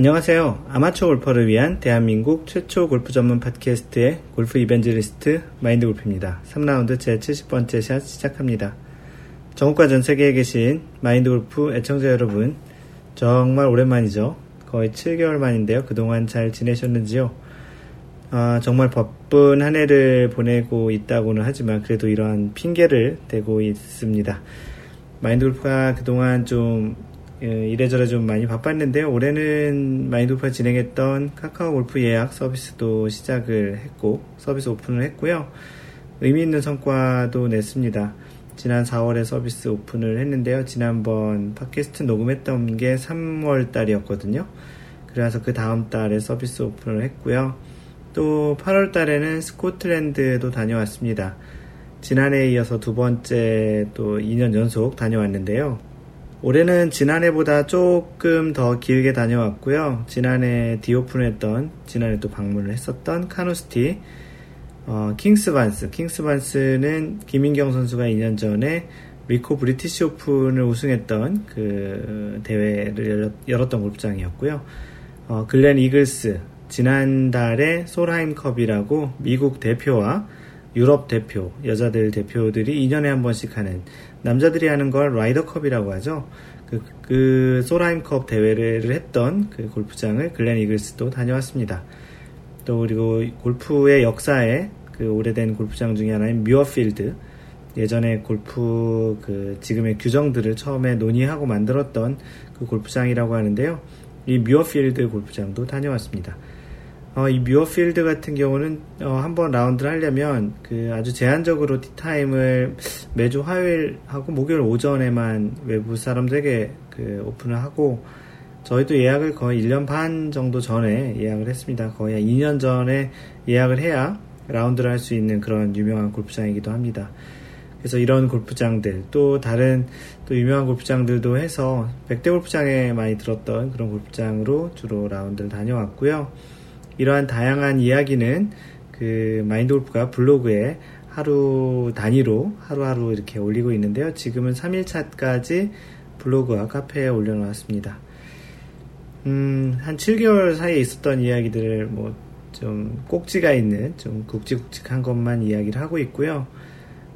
안녕하세요. 아마추어 골퍼를 위한 대한민국 최초 골프 전문 팟캐스트의 골프 이벤저리스트 마인드 골프입니다. 3라운드 제 70번째 샷 시작합니다. 전국과 전 세계에 계신 마인드 골프 애청자 여러분, 정말 오랜만이죠. 거의 7개월 만인데요. 그동안 잘 지내셨는지요? 아, 정말 바쁜 한 해를 보내고 있다고는 하지만 그래도 이러한 핑계를 대고 있습니다. 마인드 골프가 그동안 좀 예, 이래저래 좀 많이 바빴는데요. 올해는 마인드골프가 진행했던 카카오 골프 예약 서비스도 시작을 했고 서비스 오픈을 했고요. 의미 있는 성과도 냈습니다. 지난 4월에 서비스 오픈을 했는데요. 지난번 팟캐스트 녹음했던 게 3월 달이었거든요. 그래서 그 다음 달에 서비스 오픈을 했고요. 또 8월 달에는 스코틀랜드도 다녀왔습니다. 지난해에 이어서 두 번째 또 2년 연속 다녀왔는데요. 올해는 지난해보다 조금 더 길게 다녀왔고요. 지난해 디오픈했던, 지난해 또 방문을 했었던 카누스티, 어, 킹스반스. 킹스반스는 김인경 선수가 2년 전에 리코 브리티시 오픈을 우승했던 그 대회를 열었던 골프장이었고요. 어, 글렌 이글스, 지난달에 솔하임컵이라고 미국 대표와 유럽 대표, 여자들 대표들이 2년에 한 번씩 하는 남자들이 하는 걸 라이더컵이라고 하죠. 그, 그 소라임컵 대회를 했던 그 골프장을 글렌 이글스도 다녀왔습니다. 또 그리고 골프의 역사에 그 오래된 골프장 중에 하나인 뮤어필드 예전에 골프 그 지금의 규정들을 처음에 논의하고 만들었던 그 골프장이라고 하는데요. 이 뮤어필드 골프장도 다녀왔습니다. 어, 이 뮤어필드 같은 경우는 어, 한번 라운드를 하려면 그 아주 제한적으로 티타임을 매주 화요일하고 목요일 오전에만 외부 사람들에게 그 오픈을 하고 저희도 예약을 거의 1년 반 정도 전에 예약을 했습니다. 거의 한 2년 전에 예약을 해야 라운드를 할 수 있는 그런 유명한 골프장이기도 합니다. 그래서 이런 골프장들 또 다른 또 유명한 골프장들도 해서 백대 골프장에 많이 들었던 그런 골프장으로 주로 라운드를 다녀왔고요. 이러한 다양한 이야기는 그 마인드 골프가 블로그에 하루 단위로 하루하루 이렇게 올리고 있는데요. 지금은 3일차까지 블로그와 카페에 올려놓았습니다. 음, 한 7개월 사이에 있었던 이야기들을 뭐 좀 꼭지가 있는 좀 굵직굵직한 것만 이야기를 하고 있고요.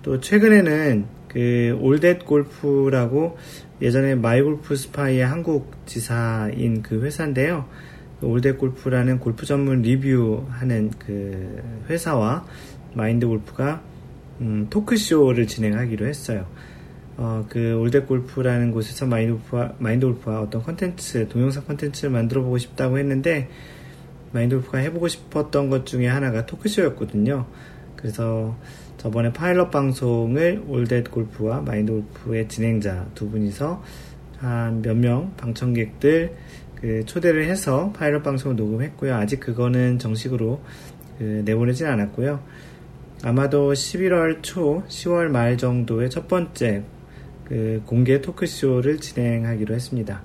또 최근에는 그 올댓 골프라고 예전에 마이골프 스파이의 한국 지사인 그 회사인데요. 올댓 골프라는 골프 전문 리뷰하는 그 회사와 마인드 골프가 음, 토크쇼를 진행하기로 했어요. 어, 그 올댓 골프라는 곳에서 마인드 골프와, 마인드 골프와 어떤 컨텐츠, 동영상 컨텐츠를 만들어 보고 싶다고 했는데, 마인드 골프가 해보고 싶었던 것 중에 하나가 토크쇼였거든요. 그래서 저번에 파일럿 방송을 올댓 골프와 마인드 골프의 진행자 두 분이서 한 몇 명 방청객들 그 초대를 해서 파일럿 방송을 녹음했고요. 아직 그거는 정식으로 그 내보내진 않았고요. 아마도 11월 초, 10월 말 정도의 첫 번째 그 공개 토크쇼를 진행하기로 했습니다.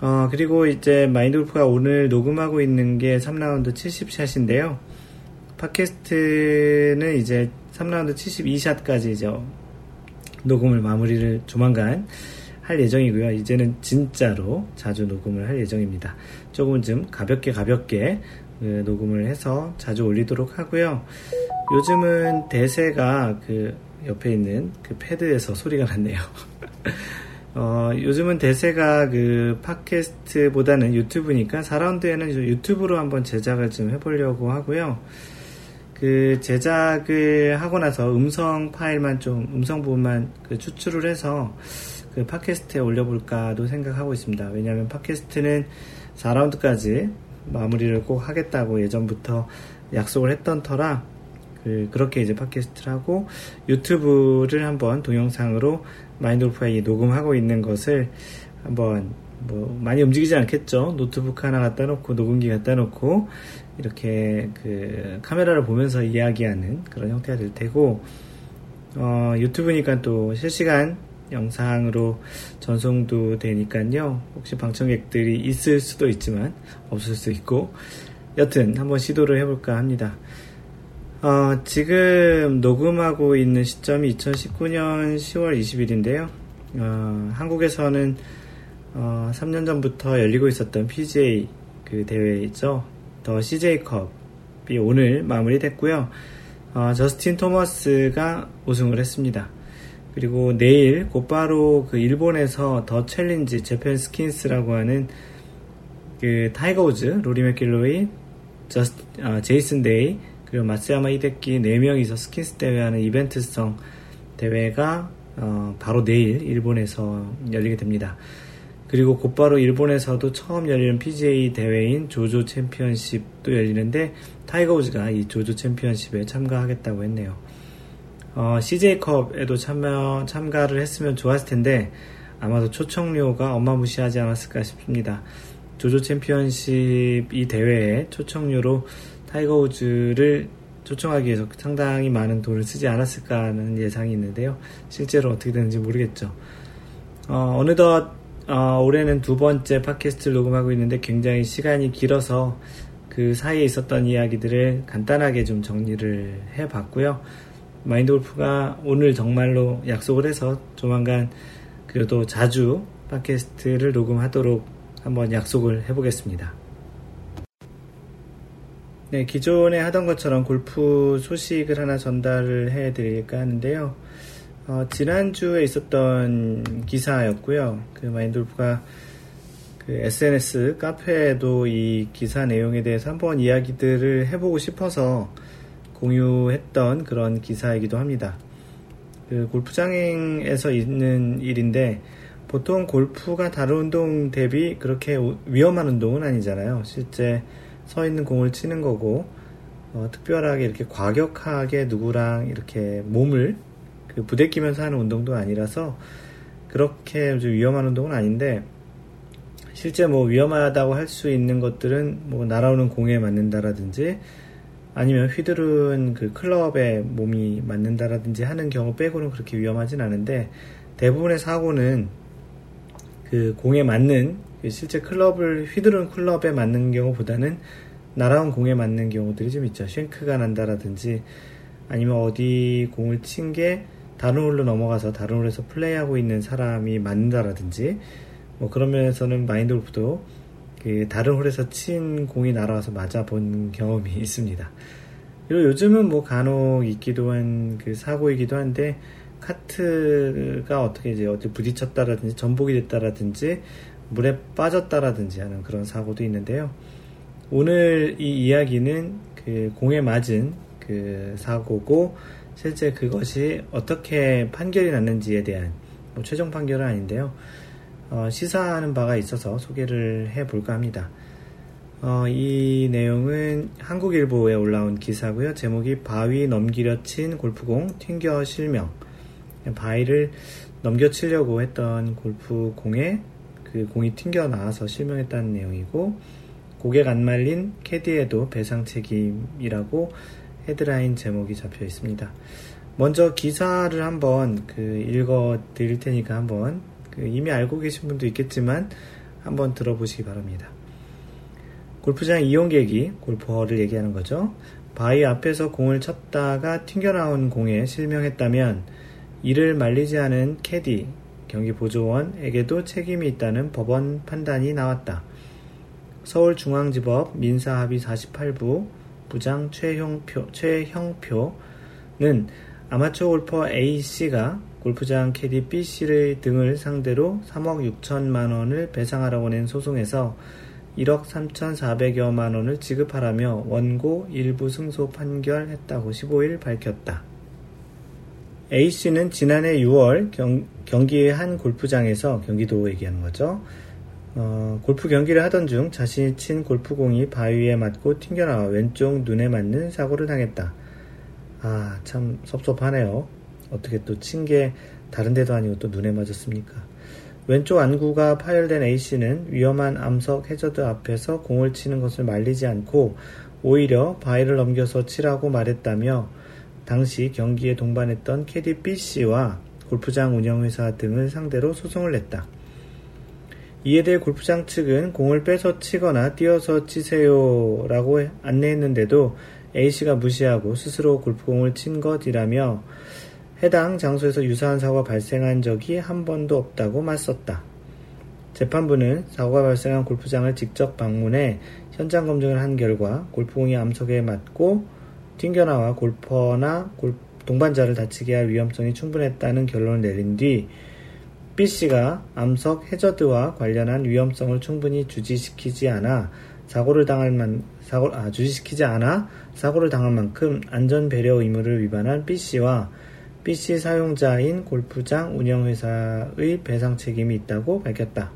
어, 그리고 이제 마인드 골프가 오늘 녹음하고 있는 게 3라운드 70샷인데요. 팟캐스트는 이제 3라운드 72샷까지 이제 녹음을 마무리를 조만간 할 예정이고요. 이제는 진짜로 자주 녹음을 할 예정입니다. 조금 좀 가볍게 가볍게 그 녹음을 해서 자주 올리도록 하고요. 요즘은 대세가 그 옆에 있는 그 패드에서 소리가 났네요. 어, 요즘은 대세가 그 팟캐스트보다는 유튜브니까 4라운드에는 유튜브로 한번 제작을 좀 해보려고 하고요. 그 제작을 하고 나서 음성 파일만 좀, 음성 부분만 그 추출을 해서 그 팟캐스트에 올려볼까도 생각하고 있습니다. 왜냐하면 팟캐스트는 4라운드까지 마무리를 꼭 하겠다고 예전부터 약속을 했던 터라 그, 렇게 이제 팟캐스트를 하고 유튜브를 한번 동영상으로 마인드 골프가 녹음하고 있는 것을 한번 뭐 많이 움직이지 않겠죠. 노트북 하나 갖다 놓고 녹음기 갖다 놓고 이렇게 그 카메라를 보면서 이야기하는 그런 형태가 될 테고 어, 유튜브니까 또 실시간 영상으로 전송도 되니까요. 혹시 방청객들이 있을 수도 있지만 없을 수도 있고 여튼 한번 시도를 해볼까 합니다. 어, 지금 녹음하고 있는 시점이 2019년 10월 20일인데요. 어, 한국에서는 어, 3년 전부터 열리고 있었던 PGA 그 대회죠. 더 CJ컵이 오늘 마무리됐고요. 어, 저스틴 토머스가 우승을 했습니다. 그리고 내일 곧바로 그 일본에서 더 챌린지 재팬 스킨스라고 하는 그 타이거 우즈, 로리 맥길로이, 저스, 아, 제이슨 데이, 그리고 마쓰야마 히데키 4명이서 skins 대회하는 이벤트성 대회가 어, 바로 내일 일본에서 열리게 됩니다. 그리고 곧바로 일본에서도 처음 열리는 PGA 대회인 조조 챔피언십도 열리는데 타이거 우즈가 이 조조 챔피언십에 참가하겠다고 했네요. 어, CJ컵에도 참여, 참가를 했으면 좋았을 텐데 아마도 초청료가 어마무시하지 않았을까 싶습니다. 조조 챔피언십 이 대회에 초청료로 타이거 우즈를 초청하기 위해서 상당히 많은 돈을 쓰지 않았을까 하는 예상이 있는데요. 실제로 어떻게 되는지 모르겠죠. 어, 느덧 어, 올해는 두 번째 팟캐스트를 녹음하고 있는데 굉장히 시간이 길어서 그 사이에 있었던 이야기들을 간단하게 좀 정리를 해봤고요. 마인드 골프가 오늘 정말로 약속을 해서 조만간 그래도 자주 팟캐스트를 녹음하도록 한번 약속을 해보겠습니다. 네, 기존에 하던 것처럼 골프 소식을 하나 전달을 해드릴까 하는데요. 어, 지난주에 있었던 기사였고요. 그 마인돌프가 그 SNS 카페에도 이 기사 내용에 대해서 한번 이야기들을 해보고 싶어서 공유했던 그런 기사이기도 합니다. 그 골프장에서 있는 일인데 보통 골프가 다른 운동 대비 그렇게 위험한 운동은 아니잖아요. 실제 서 있는 공을 치는 거고 어, 특별하게 이렇게 과격하게 누구랑 이렇게 몸을 그 부대끼면서 하는 운동도 아니라서 그렇게 좀 위험한 운동은 아닌데 실제 뭐 위험하다고 할 수 있는 것들은 뭐 날아오는 공에 맞는다라든지 아니면 휘두른 그 클럽에 몸이 맞는다라든지 하는 경우 빼고는 그렇게 위험하진 않은데 대부분의 사고는 그 공에 맞는 그 실제 클럽을 휘두른 클럽에 맞는 경우보다는 날아온 공에 맞는 경우들이 좀 있죠. 쉔크가 난다라든지 아니면 어디 공을 친 게 다른 홀로 넘어가서 다른 홀에서 플레이하고 있는 사람이 맞는다라든지 뭐 그런 면에서는 마인드 골프도 그 다른 홀에서 친 공이 날아와서 맞아본 경험이 있습니다. 그리고 요즘은 뭐 간혹 있기도 한 그 사고이기도 한데 카트가 어떻게 이제 어디 부딪혔다라든지 전복이 됐다라든지 물에 빠졌다라든지 하는 그런 사고도 있는데요. 오늘 이 이야기는 그 공에 맞은 그 사고고 실제 그것이 어떻게 판결이 났는지에 대한 뭐 최종 판결은 아닌데요. 어, 시사하는 바가 있어서 소개를 해볼까 합니다. 어, 이 내용은 한국일보에 올라온 기사고요. 제목이 바위 넘기려 친 골프공 튕겨 실명. 바위를 넘겨 치려고 했던 골프공에 그 공이 튕겨 나와서 실명했다는 내용이고 고객 안 말린 캐디에도 배상 책임이라고 헤드라인 제목이 잡혀 있습니다. 먼저 기사를 한번 그 읽어 드릴 테니까 한번 그 이미 알고 계신 분도 있겠지만 한번 들어보시기 바랍니다. 골프장 이용객이 골퍼를 얘기하는 거죠. 바위 앞에서 공을 쳤다가 튕겨나온 공에 실명했다면 이를 말리지 않은 캐디 경기 보조원에게도 책임이 있다는 법원 판단이 나왔다. 서울중앙지법 민사합의 48부 부장 최형표, 최형표는 아마추어 골퍼 A씨가 골프장 캐디 B씨를 등을 상대로 3억 6천만 원을 배상하라고 낸 소송에서 1억 3,400여만 원을 지급하라며 원고 일부 승소 판결했다고 15일 밝혔다. A씨는 지난해 6월 경, 경기의 한 골프장에서 경기도 얘기하는 거죠. 어, 골프 경기를 하던 중 자신이 친 골프공이 바위에 맞고 튕겨나와 왼쪽 눈에 맞는 사고를 당했다. 아, 참 섭섭하네요. 어떻게 또 친 게 다른 데도 아니고 또 눈에 맞았습니까? 왼쪽 안구가 파열된 A씨는 위험한 암석 해저드 앞에서 공을 치는 것을 말리지 않고 오히려 바위를 넘겨서 치라고 말했다며 당시 경기에 동반했던 캐디 B씨와 골프장 운영회사 등을 상대로 소송을 냈다. 이에 대해 골프장 측은 공을 빼서 치거나 띄어서 치세요 라고 안내했는데도 A씨가 무시하고 스스로 골프공을 친 것이라며 해당 장소에서 유사한 사고가 발생한 적이 한 번도 없다고 맞섰다. 재판부는 사고가 발생한 골프장을 직접 방문해 현장 검증을 한 결과 골프공이 암석에 맞고 튕겨나와 골퍼나 동반자를 다치게 할 위험성이 충분했다는 결론을 내린 뒤 B씨가 암석 해저드와 관련한 위험성을 충분히 주지시키지 않아 사고를 당할 만 사고 아 주지시키지 않아 사고를 당할 만큼 안전 배려 의무를 위반한 B씨와 B씨 사용자인 골프장 운영회사의 배상 책임이 있다고 밝혔다.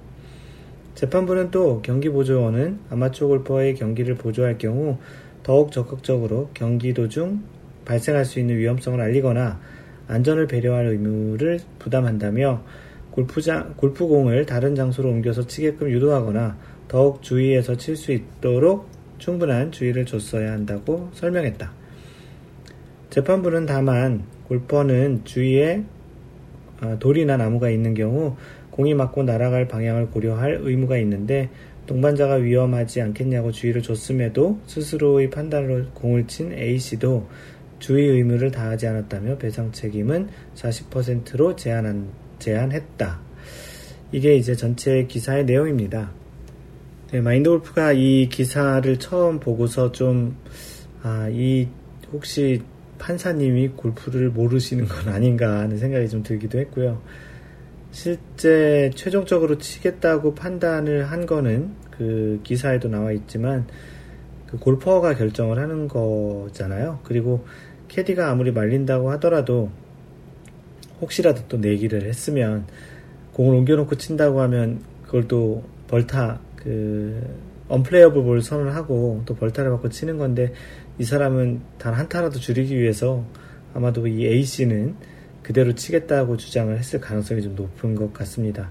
재판부는 또 경기보조원은 아마추어 골퍼의 경기를 보조할 경우 더욱 적극적으로 경기 도중 발생할 수 있는 위험성을 알리거나 안전을 배려할 의무를 부담한다며 골프장, 골프공을 다른 장소로 옮겨서 치게끔 유도하거나 더욱 주의해서 칠 수 있도록 충분한 주의를 줬어야 한다고 설명했다. 재판부는 다만 골퍼는 주위에 어, 돌이나 나무가 있는 경우 공이 맞고 날아갈 방향을 고려할 의무가 있는데 동반자가 위험하지 않겠냐고 주의를 줬음에도 스스로의 판단으로 공을 친 A씨도 주의 의무를 다하지 않았다며 배상 책임은 40%로 제한한, 제한했다. 이게 이제 전체 기사의 내용입니다. 네, 마인드 골프가 이 기사를 처음 보고서 좀, 아, 이, 혹시 판사님이 골프를 모르시는 건 아닌가 하는 생각이 좀 들기도 했고요. 실제 최종적으로 치겠다고 판단을 한 거는 그 기사에도 나와 있지만 그 골퍼가 결정을 하는 거잖아요. 그리고 캐디가 아무리 말린다고 하더라도 혹시라도 또 내기를 했으면 공을 옮겨놓고 친다고 하면 그걸 또 벌타 그 unplayable ball 선언을 하고 또 벌타를 받고 치는 건데 이 사람은 단 한 타라도 줄이기 위해서 아마도 이 A씨는 그대로 치겠다고 주장을 했을 가능성이 좀 높은 것 같습니다.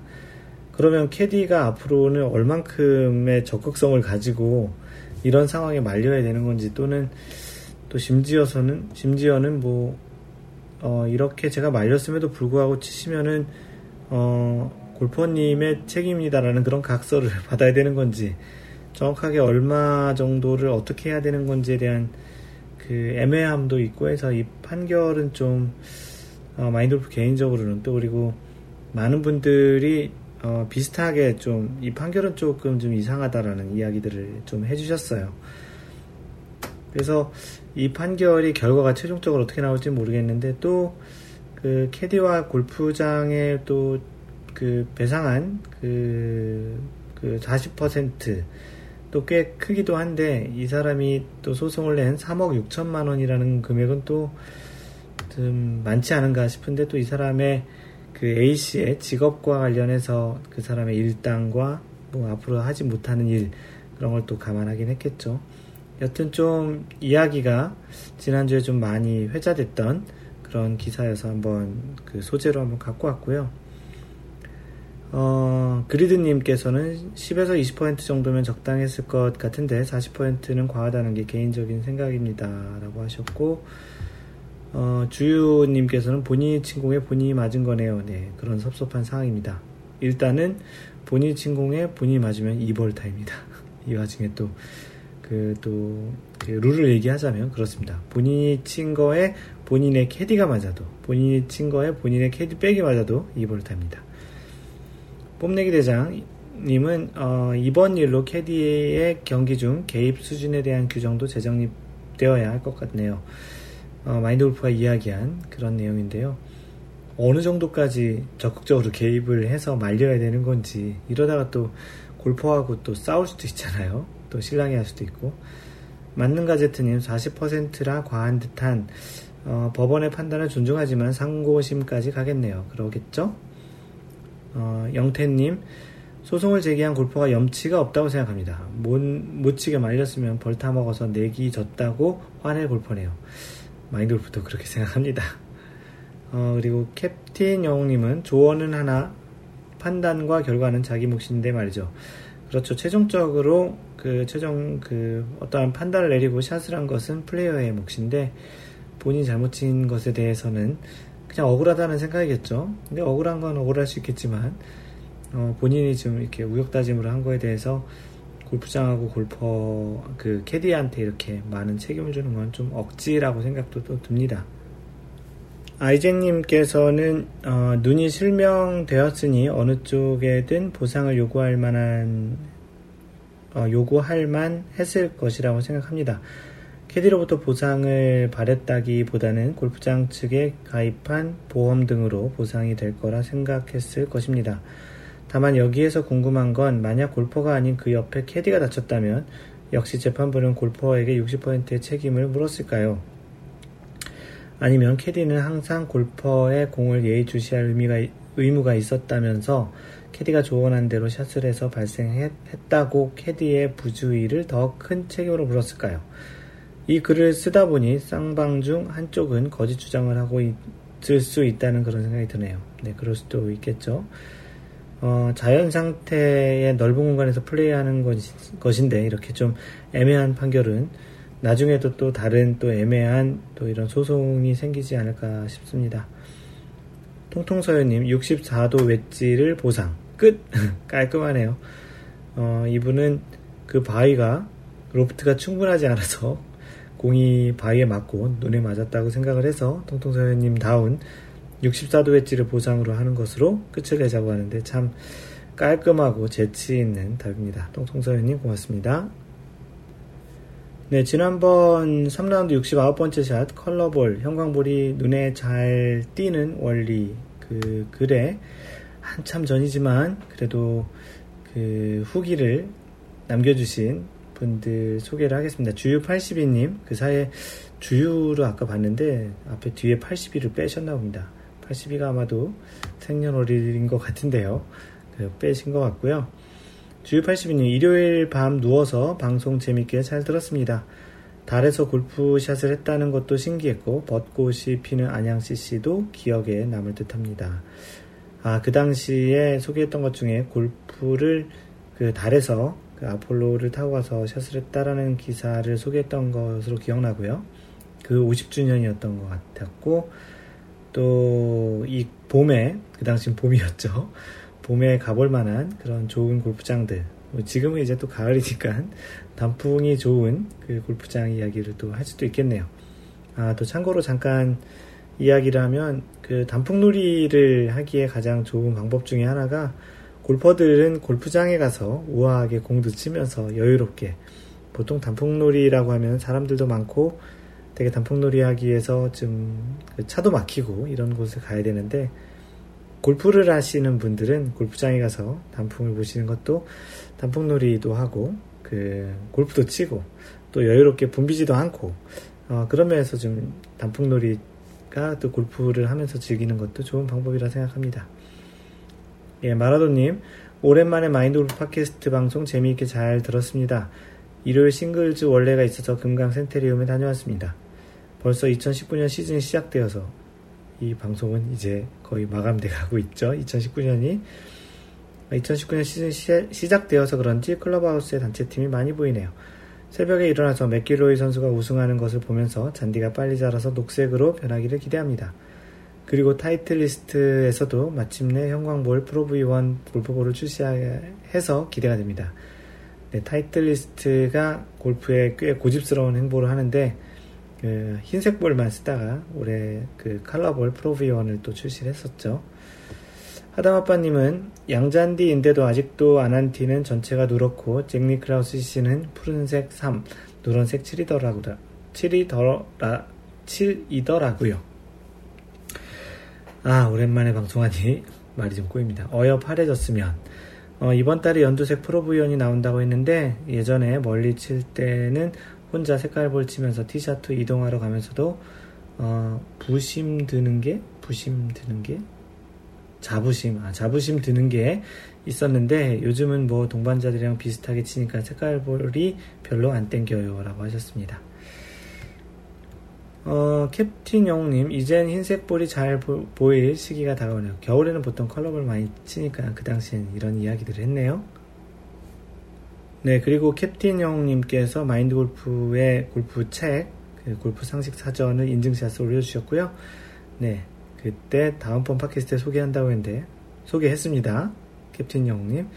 그러면 캐디가 앞으로는 얼만큼의 적극성을 가지고 이런 상황에 말려야 되는 건지 또는 또 심지어서는 심지어는 뭐 어, 이렇게 제가 말렸음에도 불구하고 치시면은 어, 골퍼님의 책임이다라는 그런 각서를 받아야 되는 건지 정확하게 얼마 정도를 어떻게 해야 되는 건지에 대한 그 애매함도 있고 해서 이 판결은 좀 어, 마인드골프 개인적으로는 또 그리고 많은 분들이 어, 비슷하게 좀 이 판결은 조금 좀 이상하다라는 이야기들을 좀 해주셨어요. 그래서 이 판결이 결과가 최종적으로 어떻게 나올지 모르겠는데 또 그 캐디와 골프장에 또 그 배상한 그, 그 40% 또 꽤 크기도 한데 이 사람이 또 소송을 낸 3억 6천만 원이라는 금액은 또 좀 많지 않은가 싶은데 또 이 사람의 그 A씨의 직업과 관련해서 그 사람의 일당과 뭐 앞으로 하지 못하는 일 그런 걸 또 감안하긴 했겠죠. 여튼 좀 이야기가 지난주에 좀 많이 회자됐던 그런 기사여서 한번 그 소재로 한번 갖고 왔고요. 어, 그리드님께서는 10에서 20% 정도면 적당했을 것 같은데 40%는 과하다는 게 개인적인 생각입니다. 라고 하셨고, 어, 주유님께서는 본인이 침공에 본인이 맞은 거네요. 네, 그런 섭섭한 상황입니다. 일단은 본인이 침공에 본인이 맞으면 2벌타입니다. 이 와중에 또, 그, 또, 그 룰을 얘기하자면 그렇습니다. 본인이 친 거에 본인의 캐디가 맞아도, 본인이 친 거에 본인의 캐디 백이 맞아도 2벌타입니다. 뽐내기 대장님은, 어, 이번 일로 캐디의 경기 중 개입 수준에 대한 규정도 재정립되어야 할 것 같네요. 어, 마인드 골프가 이야기한 그런 내용인데요. 어느 정도까지 적극적으로 개입을 해서 말려야 되는 건지 이러다가 또 골퍼하고 또 싸울 수도 있잖아요. 또 실랑이 할 수도 있고 맞는 가제트님 40%라 과한 듯한 어, 법원의 판단을 존중하지만 상고심까지 가겠네요. 그러겠죠? 어, 영태님 소송을 제기한 골퍼가 염치가 없다고 생각합니다. 못, 못 치게 말렸으면 벌타 먹어서 내기 졌다고 화낼 골퍼네요. 마인드골프도 그렇게 생각합니다. 어, 그리고 캡틴 영웅님은 조언은 하나, 판단과 결과는 자기 몫인데 말이죠. 그렇죠. 최종적으로 그 최종 그 어떠한 판단을 내리고 샷을 한 것은 플레이어의 몫인데 본인이 잘못 친 것에 대해서는 그냥 억울하다는 생각이겠죠. 근데 억울한 건 억울할 수 있겠지만 어, 본인이 좀 이렇게 우역다짐을 한 거에 대해서 골프장하고 골퍼 그 캐디한테 이렇게 많은 책임을 주는 건 좀 억지라고 생각도 또 듭니다. 아이젠님께서는 어, 눈이 실명되었으니 어느 쪽에든 보상을 요구할 만한 어, 요구할 만 했을 것이라고 생각합니다. 캐디로부터 보상을 바랬다기보다는 골프장 측에 가입한 보험 등으로 보상이 될 거라 생각했을 것입니다. 다만 여기에서 궁금한 건 만약 골퍼가 아닌 그 옆에 캐디가 다쳤다면 역시 재판부는 골퍼에게 60%의 책임을 물었을까요? 아니면 캐디는 항상 골퍼의 공을 예의주시할 의미가, 의무가 있었다면서 캐디가 조언한 대로 샷을 해서 발생했다고 캐디의 부주의를 더 큰 책임으로 물었을까요? 이 글을 쓰다 보니 쌍방 중 한쪽은 거짓 주장을 하고 있을 수 있다는 그런 생각이 드네요. 네, 그럴 수도 있겠죠. 어, 자연 상태의 넓은 공간에서 플레이하는 것, 인데 이렇게 좀 애매한 판결은 나중에도 또 다른 또 애매한 또 이런 소송이 생기지 않을까 싶습니다. 통통서연님 64도 웨지를 보상 끝 깔끔하네요. 어, 이분은 그 바위가 로프트가 충분하지 않아서 공이 바위에 맞고 눈에 맞았다고 생각을 해서 통통서연님 다운 64도 웨지를 보상으로 하는 것으로 끝을 내자고 하는데 참 깔끔하고 재치 있는 답입니다. 통통서연님 고맙습니다. 네, 지난번 3라운드 69번째 샷 컬러볼 형광볼이 눈에 잘 띄는 원리 그 글에 한참 전이지만 그래도 그 후기를 남겨주신 분들 소개를 하겠습니다. 주유 82님, 그 사이에 주유를 아까 봤는데 앞에 뒤에 82를 빼셨나 봅니다. 82가 아마도 생년월일인 것 같은데요. 빼신 것 같고요. 주유 82님, 일요일 밤 누워서 방송 재밌게 잘 들었습니다. 달에서 골프샷을 했다는 것도 신기했고, 벚꽃이 피는 안양CC도 기억에 남을 듯 합니다. 아, 그 당시에 소개했던 것 중에 골프를 그 달에서 그 아폴로를 타고 가서 샷을 했다라는 기사를 소개했던 것으로 기억나고요. 그 50주년이었던 것 같았고 또 이 봄에 그 당시 봄이었죠. 봄에 가볼 만한 그런 좋은 골프장들 뭐 지금은 이제 또 가을이니까 단풍이 좋은 그 골프장 이야기를 또 할 수도 있겠네요. 아, 또 참고로 잠깐 이야기를 하면 그 단풍놀이를 하기에 가장 좋은 방법 중에 하나가 골퍼들은 골프장에 가서 우아하게 공도 치면서 여유롭게 보통 단풍놀이라고 하면 사람들도 많고 되게 단풍놀이 하기 위해서 좀그 차도 막히고 이런 곳을 가야 되는데 골프를 하시는 분들은 골프장에 가서 단풍을 보시는 것도 단풍놀이도 하고 그 골프도 치고 또 여유롭게 붐비지도 않고 어, 그런 면에서 좀 단풍놀이가 또 골프를 하면서 즐기는 것도 좋은 방법이라 생각합니다. 예, 마라도님, 오랜만에 마인드골프 팟캐스트 방송 재미있게 잘 들었습니다. 일요일 싱글즈 원래가 있어서 금강 센테리움에 다녀왔습니다. 벌써 2019년 시즌이 시작되어서 이 방송은 이제 거의 마감돼 가고 있죠. 2019년이 2019년 시즌 시, 작되어서 그런지 클럽하우스의 단체팀이 많이 보이네요. 새벽에 일어나서 맥길로이 선수가 우승하는 것을 보면서 잔디가 빨리 자라서 녹색으로 변하기를 기대합니다. 그리고 타이틀리스트에서도 마침내 형광볼 프로 V1 골프볼을 출시해서 기대가 됩니다. 네, 타이틀리스트가 골프에 꽤 고집스러운 행보를 하는데 그 흰색 볼만 쓰다가 올해 그 칼라볼 프로 V1을 또 출시를 했었죠. 하담아빠님은 양잔디인데도 아직도 안한 티는 전체가 누렇고 잭 니클라우스 씨는 푸른색 3, 누런색 7이더라고요. 7이더라, 7이더라고요. 아, 오랜만에 방송하니 말이 좀 꼬입니다. 어여파래졌으면. 어, 이번 달에 연두색 프로브이언이 나온다고 했는데 예전에 멀리 칠 때는 혼자 색깔볼 치면서 티셔츠 이동하러 가면서도 어, 부심 드는 게 부심 드는 게 자부심 아 자부심 드는 게 있었는데 요즘은 뭐 동반자들이랑 비슷하게 치니까 색깔볼이 별로 안 땡겨요라고 하셨습니다. 어, 캡틴 영웅님, 이젠 흰색 볼이 잘 보, 일 시기가 다가오네요. 겨울에는 보통 컬러볼 많이 치니까 그 당시엔 이런 이야기들을 했네요. 네, 그리고 캡틴 영웅님께서 마인드 골프의 골프 책, 그 골프 상식 사전을 인증샷을 올려주셨고요. 네, 그때 다음번 팟캐스트에 소개한다고 했는데, 소개했습니다. 캡틴 영웅님.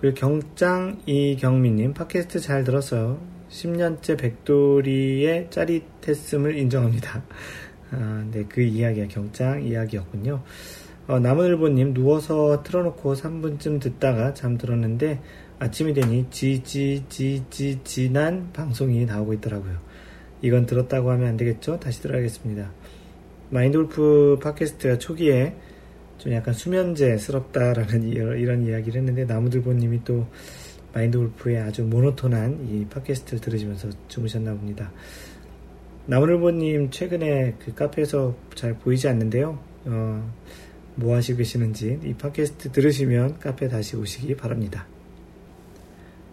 그리고 경장 이경민님, 팟캐스트 잘 들었어요. 10년째 백돌이의 짜릿했음을 인정합니다. 아, 네, 그 이야기가 경장 이야기였군요. 어, 나무늘보님 누워서 틀어놓고 3분쯤 듣다가 잠들었는데 아침이 되니 지지지지 지난 방송이 나오고 있더라고요. 이건 들었다고 하면 안 되겠죠? 다시 들어야겠습니다. 마인드골프 팟캐스트가 초기에 좀 약간 수면제스럽다라는 이런 이야기를 했는데 나무들보님이 또 마인드 골프의 아주 모노톤한 이 팟캐스트를 들으시면서 주무셨나 봅니다. 나무늘보님 최근에 그 카페에서 잘 보이지 않는데요. 어, 뭐 하시고 계시는지 이 팟캐스트 들으시면 카페 다시 오시기 바랍니다.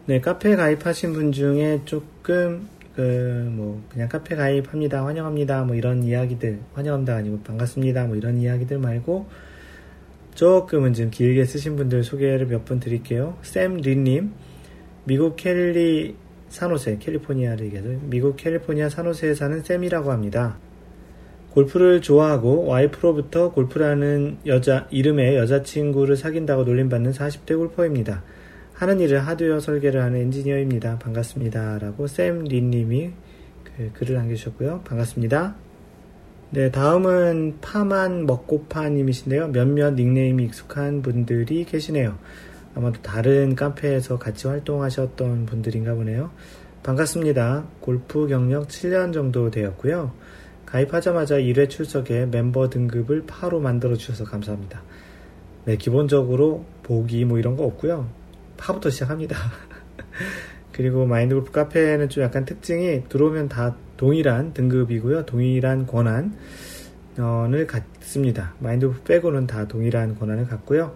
네, 카페 가입하신 분 중에 조금 그 뭐 그냥 카페 가입합니다, 환영합니다, 뭐 이런 이야기들 환영합니다 아니고 반갑습니다, 뭐 이런 이야기들 말고 조금은 좀 길게 쓰신 분들 소개를 몇 분 드릴게요. 샘 린님, 미국 캘리 산호세, 캘리포니아를 얘기해서 미국 캘리포니아 산호세에 사는 샘이라고 합니다. 골프를 좋아하고 와이프로부터 골프라는 여자 이름의 여자친구를 사귄다고 놀림받는 40대 골퍼입니다. 하는 일을 하드웨어 설계를 하는 엔지니어입니다. 반갑습니다. 라고 샘 린님이 그 글을 남겨주셨고요. 반갑습니다. 네, 다음은 파만 먹고파님이신데요. 몇몇 닉네임이 익숙한 분들이 계시네요. 아마도 다른 카페에서 같이 활동하셨던 분들인가 보네요. 반갑습니다. 골프 경력 7년 정도 되었고요. 가입하자마자 1회 출석에 멤버 등급을 파로 만들어 주셔서 감사합니다. 네, 기본적으로 보기 뭐 이런 거 없고요. 파부터 시작합니다. 그리고 마인드골프 카페는 좀 약간 특징이 들어오면 다 동일한 등급이고요. 동일한 권한을 갖습니다. 마인드골프 빼고는 다 동일한 권한을 갖고요.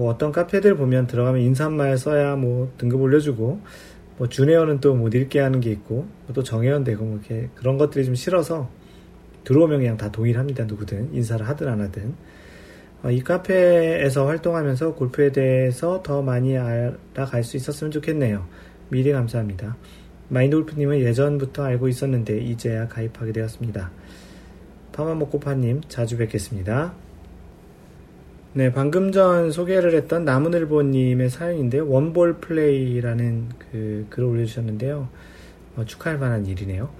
뭐 어떤 카페들 보면 들어가면 인사말 써야 뭐 등급 올려주고 뭐 준회원은 또 못 읽게 하는 게 있고 또 정회원 되고 뭐 이렇게 그런 것들이 좀 싫어서 들어오면 그냥 다 동일합니다. 누구든 인사를 하든 안 하든 어, 이 카페에서 활동하면서 골프에 대해서 더 많이 알아갈 수 있었으면 좋겠네요. 미리 감사합니다. 마인드골프님은 예전부터 알고 있었는데 이제야 가입하게 되었습니다. 파마먹고파님 자주 뵙겠습니다. 네, 방금 전 소개를 했던 나무늘보님의 사연인데 one ball play라는 그 글을 올려주셨는데요. 어, 축하할 만한 일이네요.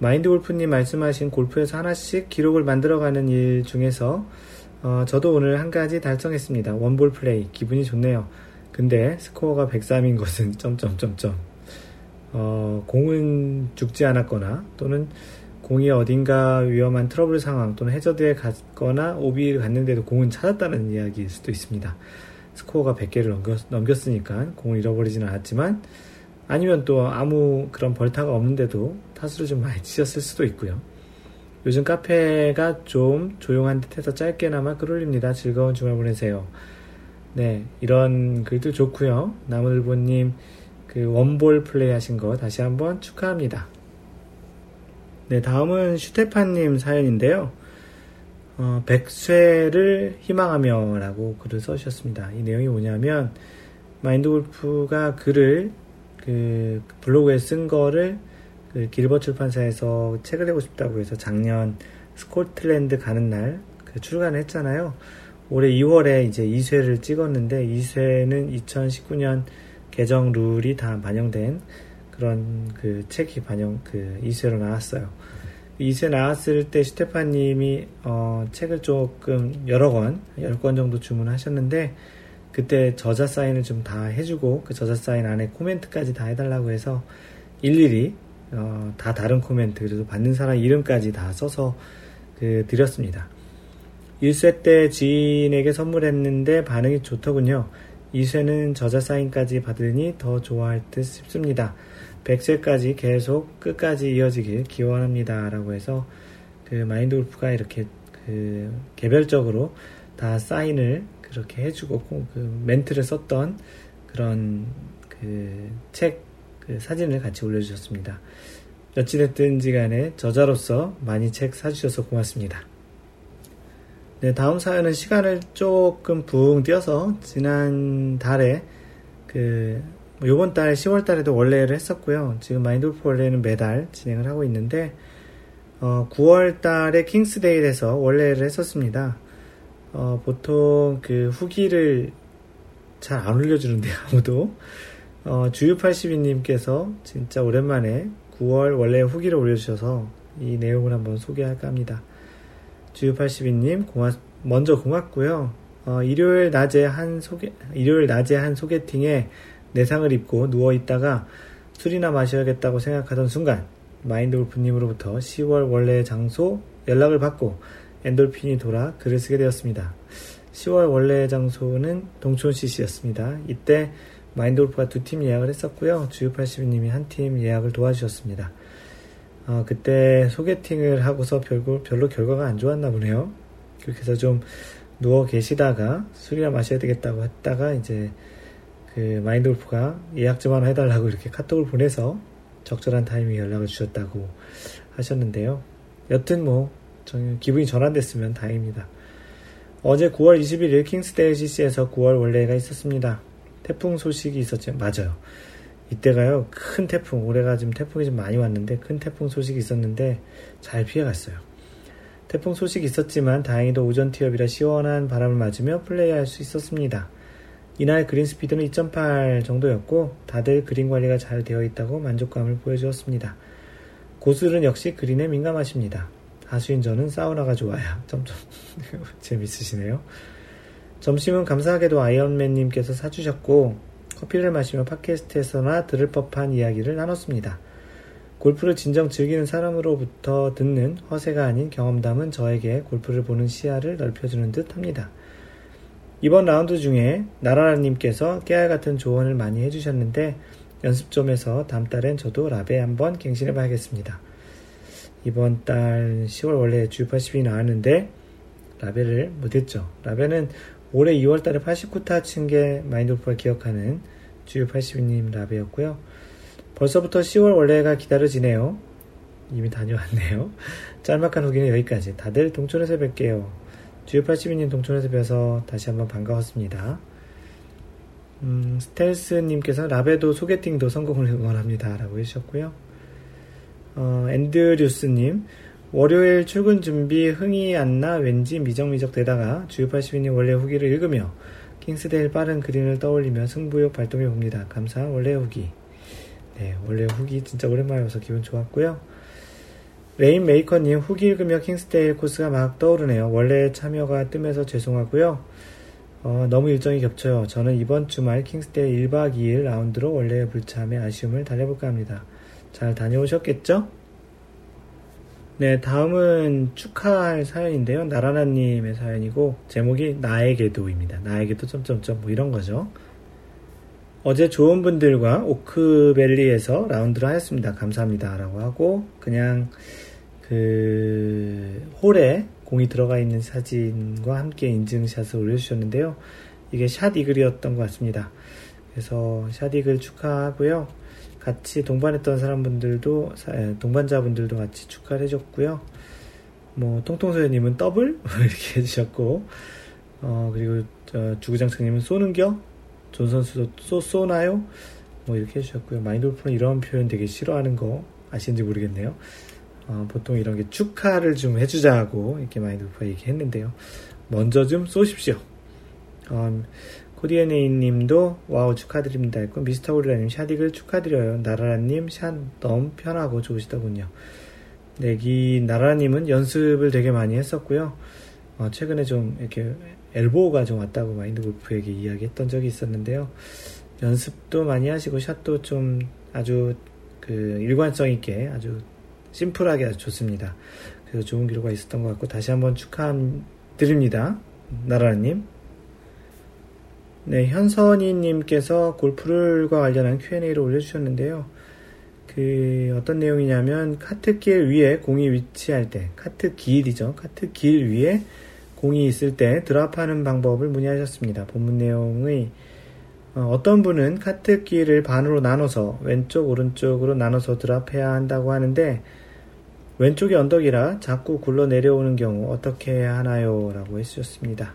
마인드 골프님 말씀하신 골프에서 하나씩 기록을 만들어가는 일 중에서 어, 저도 오늘 한 가지 달성했습니다. one ball play 기분이 좋네요. 근데 스코어가 103인 것은 점점점점 어, 공은 죽지 않았거나 또는 공이 어딘가 위험한 트러블 상황 또는 해저드에 갔거나 오비를 갔는데도 공은 찾았다는 이야기일 수도 있습니다. 스코어가 100개를 넘겼, 으니까 공을 잃어버리지는 않았지만 아니면 또 아무 그런 벌타가 없는데도 타수를 좀 많이 치셨을 수도 있고요. 요즘 카페가 좀 조용한 듯해서 짧게나마 글 올립니다. 즐거운 주말 보내세요. 네, 이런 글도 좋고요. 나무늘보님 그 원볼 플레이 하신 거 다시 한번 축하합니다. 네, 다음은 슈테파님 사연인데요. 어, 백쇠를 희망하며 라고 글을 써주셨습니다. 이 내용이 뭐냐면 마인드 골프가 글을 그 블로그에 쓴 거를 그 길버 출판사에서 책을 내고 싶다고 해서 작년 스코틀랜드 가는 날 그 출간을 했잖아요. 올해 2월에 이제 2쇄를 찍었는데 2쇄는 2019년 개정 룰이 다 반영된 그런 그 책이 반영 그 2쇄로 나왔어요. 2쇄 나왔을 때 슈테파님이 어 책을 조금 여러 권, 10권 정도 주문하셨는데 그때 저자 사인을 좀 다 해주고 그 저자 사인 안에 코멘트까지 다 해달라고 해서 일일이 어, 다 다른 코멘트 그래도 받는 사람 이름까지 다 써서 그 드렸습니다. 1쇄 때 지인에게 선물했는데 반응이 좋더군요. 2쇄는 저자 사인까지 받으니 더 좋아할 듯 싶습니다. 100쇄까지 계속 끝까지 이어지길 기원합니다. 라고 해서 그 마인드 골프가 이렇게 그 개별적으로 다 사인을 그렇게 해주고 그 멘트를 썼던 그런 그책 그 사진을 같이 올려주셨습니다. 어찌됐든지 간에 저자로서 많이 책 사주셔서 고맙습니다. 네, 다음 사연은 시간을 조금 붕 띄어서 지난 달에 그 뭐 요번 달 10월 달에도 원래를 했었고요. 지금 마인드골프 원래는 매달 진행을 하고 있는데 어, 9월 달에 킹스데일에서 원래를 했었습니다. 어, 보통 그 후기를 잘 안 올려주는데 아무도 어, 주유82님께서 진짜 오랜만에 9월 원래 후기를 올려주셔서 이 내용을 한번 소개할까 합니다. 주유82님, 고맙, 먼저 고맙고요. 어, 일요일 낮에 한 소개, 일요일 낮에 한 소개팅에 내상을 입고 누워 있다가 술이나 마셔야겠다고 생각하던 순간, 마인드 골프님으로부터 10월 원래 장소 연락을 받고 엔돌핀이 돌아 글을 쓰게 되었습니다. 10월 원래 장소는 동촌 CC였습니다. 이때 마인드 골프가 두 팀 예약을 했었고요. 주유82님이 한 팀 예약을 도와주셨습니다. 어, 그때 소개팅을 하고서 별로, 별로 결과가 안 좋았나 보네요. 그렇게 해서 좀 누워 계시다가 술이나 마셔야 되겠다고 했다가 이제 그 마인드 골프가 예약 좀 하나 해달라고 이렇게 카톡을 보내서 적절한 타이밍에 연락을 주셨다고 하셨는데요. 여튼 뭐, 기분이 전환됐으면 다행입니다. 어제 9월 21일 킹스데일 CC에서 9월 원래가 있었습니다. 태풍 소식이 있었죠. 맞아요. 이때가요, 큰 태풍, 올해가 지금 태풍이 좀 많이 왔는데, 큰 태풍 소식이 있었는데, 잘 피해갔어요. 태풍 소식이 있었지만, 다행히도 오전 티업이라 시원한 바람을 맞으며 플레이할 수 있었습니다. 이날 그린 스피드는 2.8 정도였고, 다들 그린 관리가 잘 되어 있다고 만족감을 보여주었습니다. 고술은 역시 그린에 민감하십니다. 하수인 저는 사우나가 좋아요. 점점 재밌으시네요. 점심은 감사하게도 아이언맨님께서 사주셨고, 커피를 마시며 팟캐스트에서나 들을 법한 이야기를 나눴습니다. 골프를 진정 즐기는 사람으로부터 듣는 허세가 아닌 경험담은 저에게 골프를 보는 시야를 넓혀주는 듯 합니다. 이번 라운드 중에 나라라님께서 깨알 같은 조언을 많이 해주셨는데 연습점에서 다음 달엔 저도 라베 한번 갱신해 봐야겠습니다. 이번 달 10월 원래 G80이 나왔는데 라벨을 못했죠. 라벨은 올해 2월 달에 89타 친 게 마인드오프가 기억하는 GU82님 라벨이었고요. 벌써부터 10월 원래가 기다려지네요. 이미 다녀왔네요. 짤막한 후기는 여기까지. 다들 동촌에서 뵐게요. GU82님 동촌에서 뵈서 다시 한번 반가웠습니다. 음, 스텔스님께서 라베도 소개팅도 성공을 응원합니다. 라고 해주셨고요. 어, 앤드류스님, 월요일 출근 준비 흥이 안 나 왠지 미적미적 되다가 주유82님 원래 후기를 읽으며 킹스데일 빠른 그린을 떠올리며 승부욕 발동해 봅니다. 감사 월례 후기. 네, 월례 후기 진짜 오랜만에 와서 기분 좋았고요. 레인 메이커님 후기 읽으며 킹스데일 코스가 막 떠오르네요. 월례 참여가 뜸해서 죄송하고요. 어, 너무 일정이 겹쳐요. 저는 이번 주말 킹스데일 1박 2일 라운드로 월례 불참의 아쉬움을 달래볼까 합니다. 잘 다녀오셨겠죠? 네, 다음은 축하할 사연인데요. 나라나님의 사연이고, 제목이 나에게도입니다. 나에게도 점점점 뭐 이런 거죠. 어제 좋은 분들과 오크밸리에서 라운드를 하였습니다. 감사합니다. 라고 하고, 그냥 그 홀에 공이 들어가 있는 사진과 함께 인증샷을 올려주셨는데요. 이게 샷 이글이었던 것 같습니다. 그래서 샷 이글 축하하고요. 같이 동반했던 사람분들도 동반자분들도 같이 축하를 해줬고요. 뭐 통통소연님은 더블 이렇게 해주셨고 어 그리고 주구장창님은 쏘는겨 존 선수도 쏘 쏘나요 뭐 이렇게 해주셨고요. 마인드 골프는 이런 표현 되게 싫어하는 거 아시는지 모르겠네요. 어, 보통 이런 게 축하를 좀 해주자고 이렇게 마인드 골프가 얘기했는데요. 먼저 좀 쏘십시오. 어, 코디에네이님도 와우 축하드립니다 했고 미스터 오리라님 샷 이글 축하드려요. 나라라님 샷 너무 편하고 좋으시더군요. 네, 이 나라라님은 연습을 되게 많이 했었고요. 어, 최근에 좀 이렇게 엘보가 좀 왔다고 마인드 골프에게 이야기했던 적이 있었는데요. 연습도 많이 하시고 샷도 좀 아주 그 일관성 있게 아주 심플하게 아주 좋습니다. 그래서 좋은 기록가 있었던 것 같고 다시 한번 축하드립니다. 나라라님. 네, 현선이님께서 골프를과 관련한 Q&A를 올려주셨는데요. 그 어떤 내용이냐면 카트길 위에 공이 위치할 때 카트 길이죠. 카트 길 위에 공이 있을 때 드랍하는 방법을 문의하셨습니다. 본문 내용의 어, 떤 분은 카트 길을 반으로 나눠서 왼쪽 오른쪽으로 나눠서 드랍해야 한다고 하는데 왼쪽이 언덕이라 자꾸 굴러 내려오는 경우 어떻게 해야 하나요? 라고 해주셨습니다.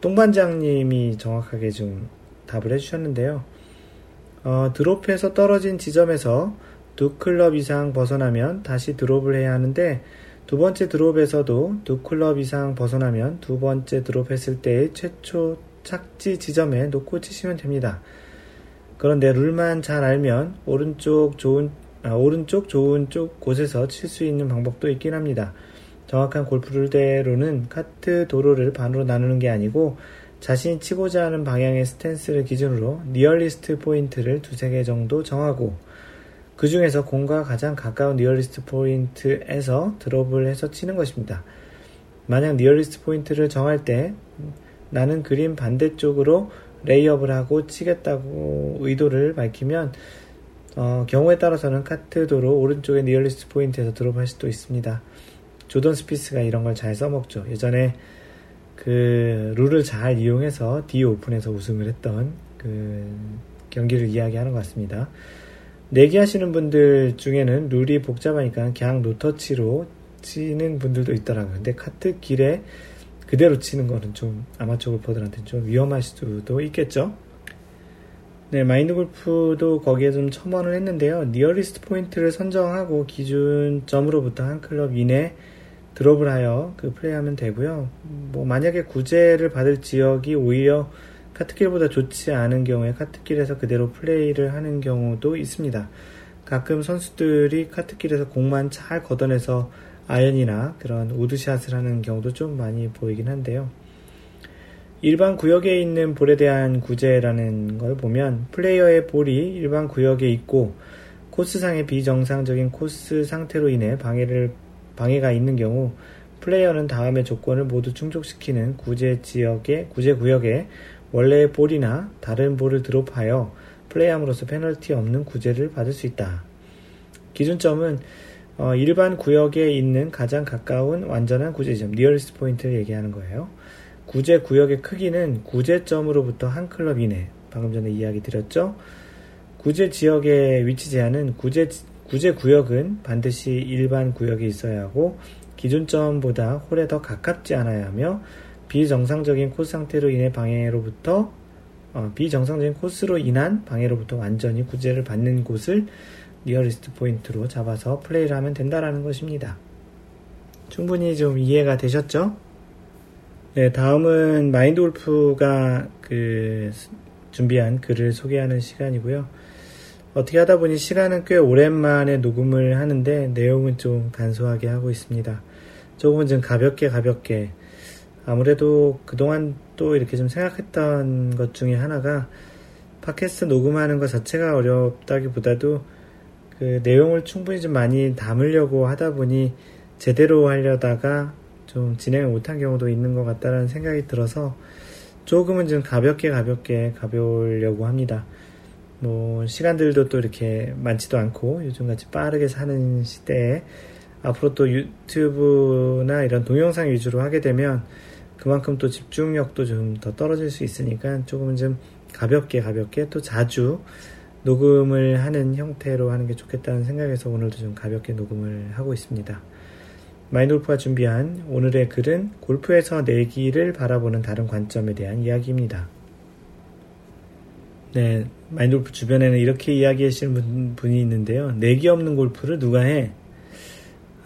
똥반장님이 정확하게 좀 답을 해주셨는데요. 어, 드롭해서 떨어진 지점에서 두 클럽 이상 벗어나면 다시 드롭을 해야 하는데 두 번째 드롭에서도 두 클럽 이상 벗어나면 두 번째 드롭 했을 때의 최초 착지 지점에 놓고 치시면 됩니다. 그런데 룰만 잘 알면 오른쪽 좋은 아, 오른쪽 좋은 쪽 곳에서 칠 수 있는 방법도 있긴 합니다. 정확한 골프 룰대로는 카트 도로를 반으로 나누는 게 아니고 자신이 치고자 하는 방향의 스탠스를 기준으로 nearest point를 두세 개 정도 정하고 그 중에서 공과 가장 가까운 nearest point에서 드롭을 해서 치는 것입니다. 만약 nearest point를 정할 때 나는 그린 반대쪽으로 layup을 하고 치겠다고 의도를 밝히면 어, 경우에 따라서는 카트도로 오른쪽의 nearest point에서 드롭할 수도 있습니다. 조던 스피스가 이런 걸 잘 써먹죠. 예전에 그 룰을 잘 이용해서 디 오픈에서 우승을 했던 그 경기를 이야기하는 것 같습니다. 내기 하시는 분들 중에는 룰이 복잡하니까 그냥 노터치로 치는 분들도 있더라고요. 근데 카트 길에 그대로 치는 거는 좀 아마추어 골퍼들한테는 좀 위험할 수도 있겠죠. 네, 마인드 골프도 거기에 좀 첨언을 했는데요. nearest point를 선정하고 기준점으로부터 한 클럽 이내 드롭을 하여 그 플레이하면 되고요. 뭐 만약에 구제를 받을 지역이 오히려 카트길보다 좋지 않은 경우에 카트길에서 그대로 플레이를 하는 경우도 있습니다. 가끔 선수들이 카트길에서 공만 잘 걷어내서 아연이나 그런 우드샷을 하는 경우도 좀 많이 보이긴 한데요. 일반 구역에 있는 볼에 대한 구제라는 걸 보면 플레이어의 볼이 일반 구역에 있고 코스상의 비정상적인 코스 상태로 인해 방해를 방해가 있는 경우 플레이어는 다음의 조건을 모두 충족시키는 구제 지역의 구제 구역에 원래의 볼이나 다른 볼을 드롭하여 플레이함으로써 페널티 없는 구제를 받을 수 있다. 기준점은 어, 일반 구역에 있는 가장 가까운 완전한 구제점, nearest point를 얘기하는 거예요. 구제 구역의 크기는 구제점으로부터 한 클럽 이내, 방금 전에 이야기 드렸죠? 구제 지역의 위치 제한은 구제, 구제 구역은 반드시 일반 구역에 있어야 하고, 기준점보다 홀에 더 가깝지 않아야 하며, 비정상적인 코스 상태로 인해 방해로부터, 어, 비정상적인 코스로 인한 방해로부터 완전히 구제를 받는 곳을 nearest point로 잡아서 플레이를 하면 된다라는 것입니다. 충분히 좀 이해가 되셨죠? 네, 다음은 마인드 골프가 그 준비한 글을 소개하는 시간이고요. 어떻게 하다 보니 시간은 꽤 오랜만에 녹음을 하는데 내용은 좀 간소하게 하고 있습니다. 조금은 좀 가볍게 가볍게 아무래도 그동안 또 이렇게 좀 생각했던 것 중에 하나가 팟캐스트 녹음하는 것 자체가 어렵다기보다도 그 내용을 충분히 좀 많이 담으려고 하다 보니 제대로 하려다가 좀 진행을 못한 경우도 있는 것 같다는 생각이 들어서 조금은 좀 가볍게 가볍게 가벼우려고 합니다. 뭐 시간들도 또 이렇게 많지도 않고 요즘같이 빠르게 사는 시대에 앞으로 또 유튜브나 이런 동영상 위주로 하게 되면 그만큼 또 집중력도 좀 더 떨어질 수 있으니까 조금은 좀 가볍게 가볍게 또 자주 녹음을 하는 형태로 하는 게 좋겠다는 생각에서 오늘도 좀 가볍게 녹음을 하고 있습니다. 마인돌프가 준비한 오늘의 글은 골프에서 내기를 바라보는 다른 관점에 대한 이야기입니다. 네, 마인돌프 주변에는 이렇게 이야기하시는 분, 이 있는데요. 내기 없는 골프를 누가 해?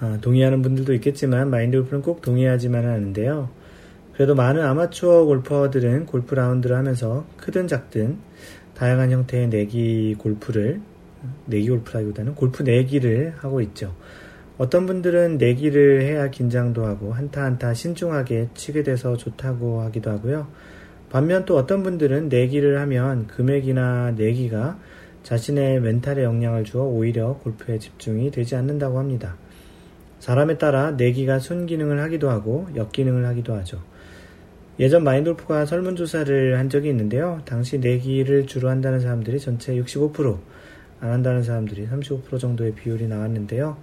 아, 동의하는 분들도 있겠지만 마인돌프는 꼭 동의하지만은 않은데요. 그래도 많은 아마추어 골퍼들은 골프 라운드를 하면서 크든 작든 다양한 형태의 내기 골프를 내기 골프라기보다는 골프 내기를 하고 있죠. 어떤 분들은 내기를 해야 긴장도 하고 한타 한타 신중하게 치게 돼서 좋다고 하기도 하고요. 반면 또 어떤 분들은 내기를 하면 금액이나 내기가 자신의 멘탈에 영향을 주어 오히려 골프에 집중이 되지 않는다고 합니다. 사람에 따라 내기가 순기능을 하기도 하고 역기능을 하기도 하죠. 예전 마인돌프가 설문조사를 한 적이 있는데요. 당시 내기를 주로 한다는 사람들이 전체 65%, 안 한다는 사람들이 35% 정도의 비율이 나왔는데요.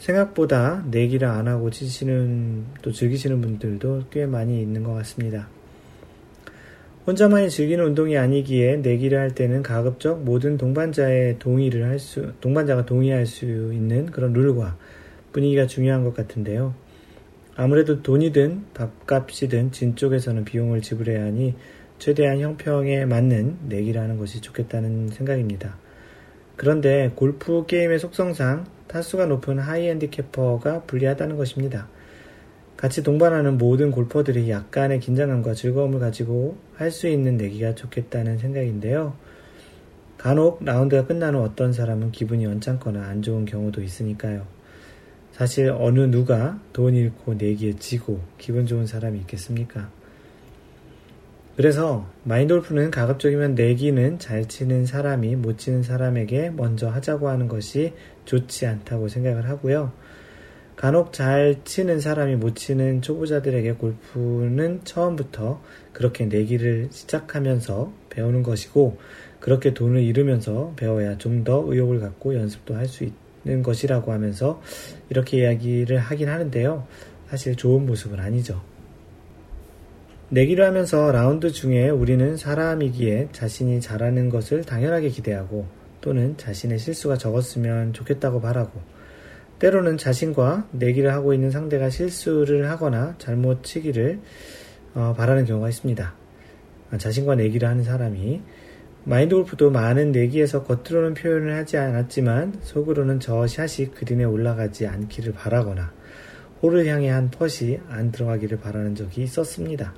생각보다 내기를 안 하고 치시는, 또 즐기시는 분들도 꽤 많이 있는 것 같습니다. 혼자만이 즐기는 운동이 아니기에 내기를 할 때는 가급적 모든 동반자의 동의를 할 수, 동반자가 동의할 수 있는 그런 룰과 분위기가 중요한 것 같은데요. 아무래도 돈이든 밥값이든 진 쪽에서는 비용을 지불해야 하니 최대한 형평에 맞는 내기를 하는 것이 좋겠다는 생각입니다. 그런데 골프 게임의 속성상 타수가 높은 high handicapper가 불리하다는 것입니다. 같이 동반하는 모든 골퍼들이 약간의 긴장감과 즐거움을 가지고 할 수 있는 내기가 좋겠다는 생각인데요. 간혹 라운드가 끝난 후 어떤 사람은 기분이 언짢거나 안 좋은 경우도 있으니까요. 사실 어느 누가 돈 잃고 내기에 지고 기분 좋은 사람이 있겠습니까? 그래서 마인드 골프는 가급적이면 내기는 잘 치는 사람이 못 치는 사람에게 먼저 하자고 하는 것이 좋지 않다고 생각을 하고요. 간혹 잘 치는 사람이 못 치는 초보자들에게 골프는 처음부터 그렇게 내기를 시작하면서 배우는 것이고 그렇게 돈을 잃으면서 배워야 좀 더 의욕을 갖고 연습도 할 수 있는 것이라고 하면서 이렇게 이야기를 하긴 하는데요. 사실 좋은 모습은 아니죠. 내기를 하면서 라운드 중에 우리는 사람이기에 자신이 잘하는 것을 당연하게 기대하고 또는 자신의 실수가 적었으면 좋겠다고 바라고 때로는 자신과 내기를 하고 있는 상대가 실수를 하거나 잘못 치기를 어, 바라는 경우가 있습니다. 아, 자신과 내기를 하는 사람이 마인드 골프도 많은 내기에서 겉으로는 표현을 하지 않았지만 속으로는 저 샷이 그린에 올라가지 않기를 바라거나 홀을 향해 한 펫이 안 들어가기를 바라는 적이 있었습니다.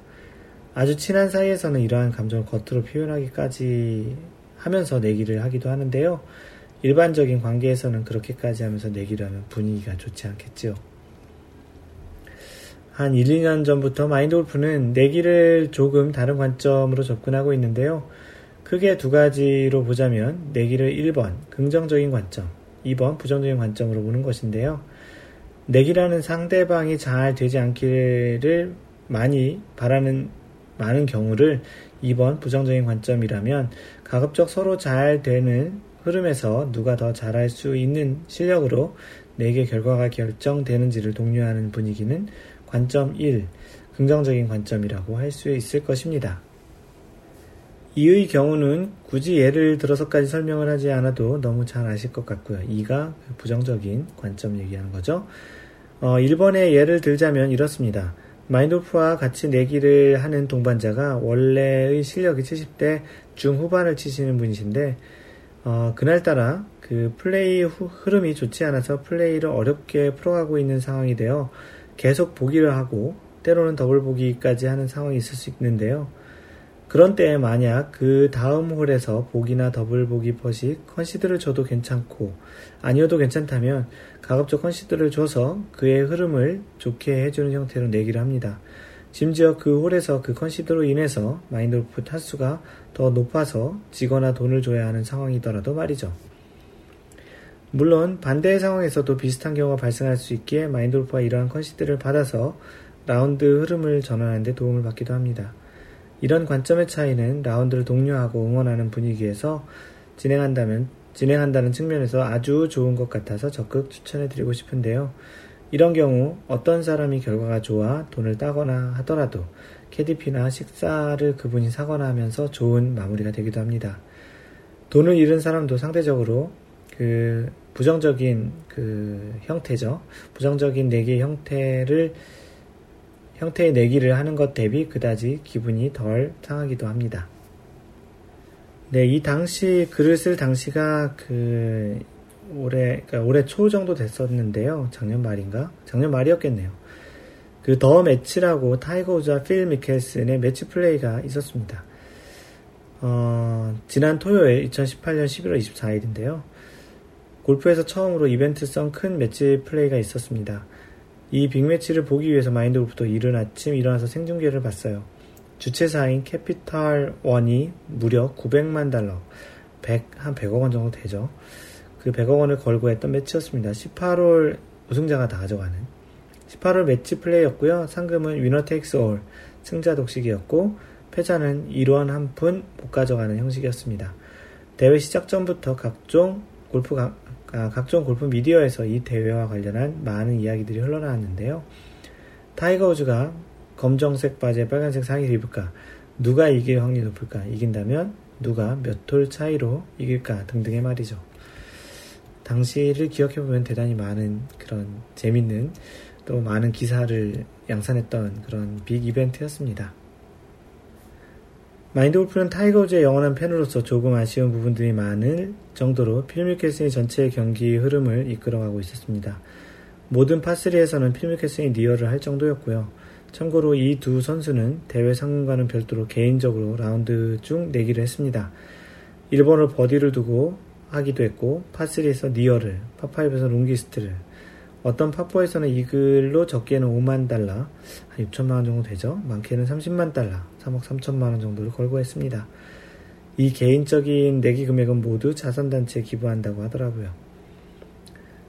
아주 친한 사이에서는 이러한 감정을 겉으로 표현하기까지 하면서 내기를 하기도 하는데요. 일반적인 관계에서는 그렇게까지 하면서 내기를 하면 분위기가 좋지 않겠지요. 한 1, 2년 전부터 마인드 골프는 내기를 조금 다른 관점으로 접근하고 있는데요. 크게 두 가지로 보자면 내기를 1번 긍정적인 관점, 2번 부정적인 관점으로 보는 것인데요. 내기라는 상대방이 잘 되지 않기를 많이 바라는 많은 경우를 2번 부정적인 관점이라면 가급적 서로 잘 되는 흐름에서 누가 더 잘할 수 있는 실력으로 내게 결과가 결정되는지를 독려하는 분위기는 관점 1, 긍정적인 관점이라고 할 수 있을 것입니다. 이의 경우는 굳이 예를 들어서까지 설명을 하지 않아도 너무 잘 아실 것 같고요. 2가 부정적인 관점 얘기하는 거죠. 어, 1번의 예를 들자면 이렇습니다. 마인돌프와 같이 내기를 하는 동반자가 원래의 실력이 70대 중후반을 치시는 분이신데 어, 그날따라 그 플레이 후, 흐름이 좋지 않아서 플레이를 어렵게 풀어가고 있는 상황이 되어 계속 보기를 하고 때로는 더블 보기까지 하는 상황이 있을 수 있는데요. 그런 때에 만약 그 다음 홀에서 보기나 더블 보기 putt이 컨시드를 줘도 괜찮고 아니어도 괜찮다면 가급적 컨시드를 줘서 그의 흐름을 좋게 해주는 형태로 내기를 합니다. 심지어 그 홀에서 그 컨시드로 인해서 마인드골프 타수가 더 높아서 지거나 돈을 줘야 하는 상황이더라도 말이죠. 물론 반대의 상황에서도 비슷한 경우가 발생할 수 있기에 마인드골프가 이러한 컨시드를 받아서 라운드 흐름을 전환하는 데 도움을 받기도 합니다. 이런 관점의 차이는 라운드를 독려하고 응원하는 분위기에서 진행한다면 진행한다는 측면에서 아주 좋은 것 같아서 적극 추천해 드리고 싶은데요. 이런 경우 어떤 사람이 결과가 좋아 돈을 따거나 하더라도 KDP나 식사를 그분이 사거나 하면서 좋은 마무리가 되기도 합니다. 돈을 잃은 사람도 상대적으로 그 부정적인 그 형태죠. 부정적인 내기 형태를 형태의 내기를 하는 것 대비 그다지 기분이 덜 상하기도 합니다. 네, 이 당시 글을 쓸 당시가 그 올해 그러니까 올해 초 정도 됐었는데요. 작년 말인가? 작년 말이었겠네요. 그 The Match라고 타이거 우즈와 필 미켈슨의 매치 플레이가 있었습니다. 어, 지난 토요일 2018년 11월 24일인데요. 골프에서 처음으로 이벤트성 큰 매치 플레이가 있었습니다. 이 빅매치를 보기 위해서 마인드골프도 이른 아침 일어나서 생중계를 봤어요. 주최사인 캐피탈 원이 무려 900만 달러, 100, 한 100억 원 정도 되죠. 그 100억 원을 걸고 했던 매치였습니다. 18홀 우승자가 다 가져가는 18홀 매치 플레이였고요. 상금은 winner takes all, 승자 독식이었고 패자는 1원 한 푼 못 가져가는 형식이었습니다. 대회 시작 전부터 각종 골프 아, 각종 골프 미디어에서 이 대회와 관련한 많은 이야기들이 흘러나왔는데요. 타이거 우즈가 검정색 바지에 빨간색 상의를 입을까? 누가 이길 확률이 높을까? 이긴다면 누가 몇 홀 차이로 이길까? 등등의 말이죠. 당시를 기억해보면 대단히 많은 그런 재밌는 또 많은 기사를 양산했던 그런 빅 이벤트였습니다. 마인드 골프는 타이거 우즈의 영원한 팬으로서 조금 아쉬운 부분들이 많을 정도로 필 미켈슨이 전체 경기 흐름을 이끌어가고 있었습니다. 모든 파3에서는 필 미켈슨이 near를 할 정도였고요. 참고로 이 두 선수는 대회 상금과는 별도로 개인적으로 라운드 중 내기를 했습니다. 1번 홀 버디를 두고 하기도 했고 파3에서 near를, 파5에서 longest를, 어떤 파4에서는 이글로 적게는 5만 달러, 한 6천만 원 정도 되죠. 많게는 30만 달러, 3억 3천만 원 정도를 걸고 했습니다. 이 개인적인 내기 금액은 모두 자선단체에 기부한다고 하더라고요.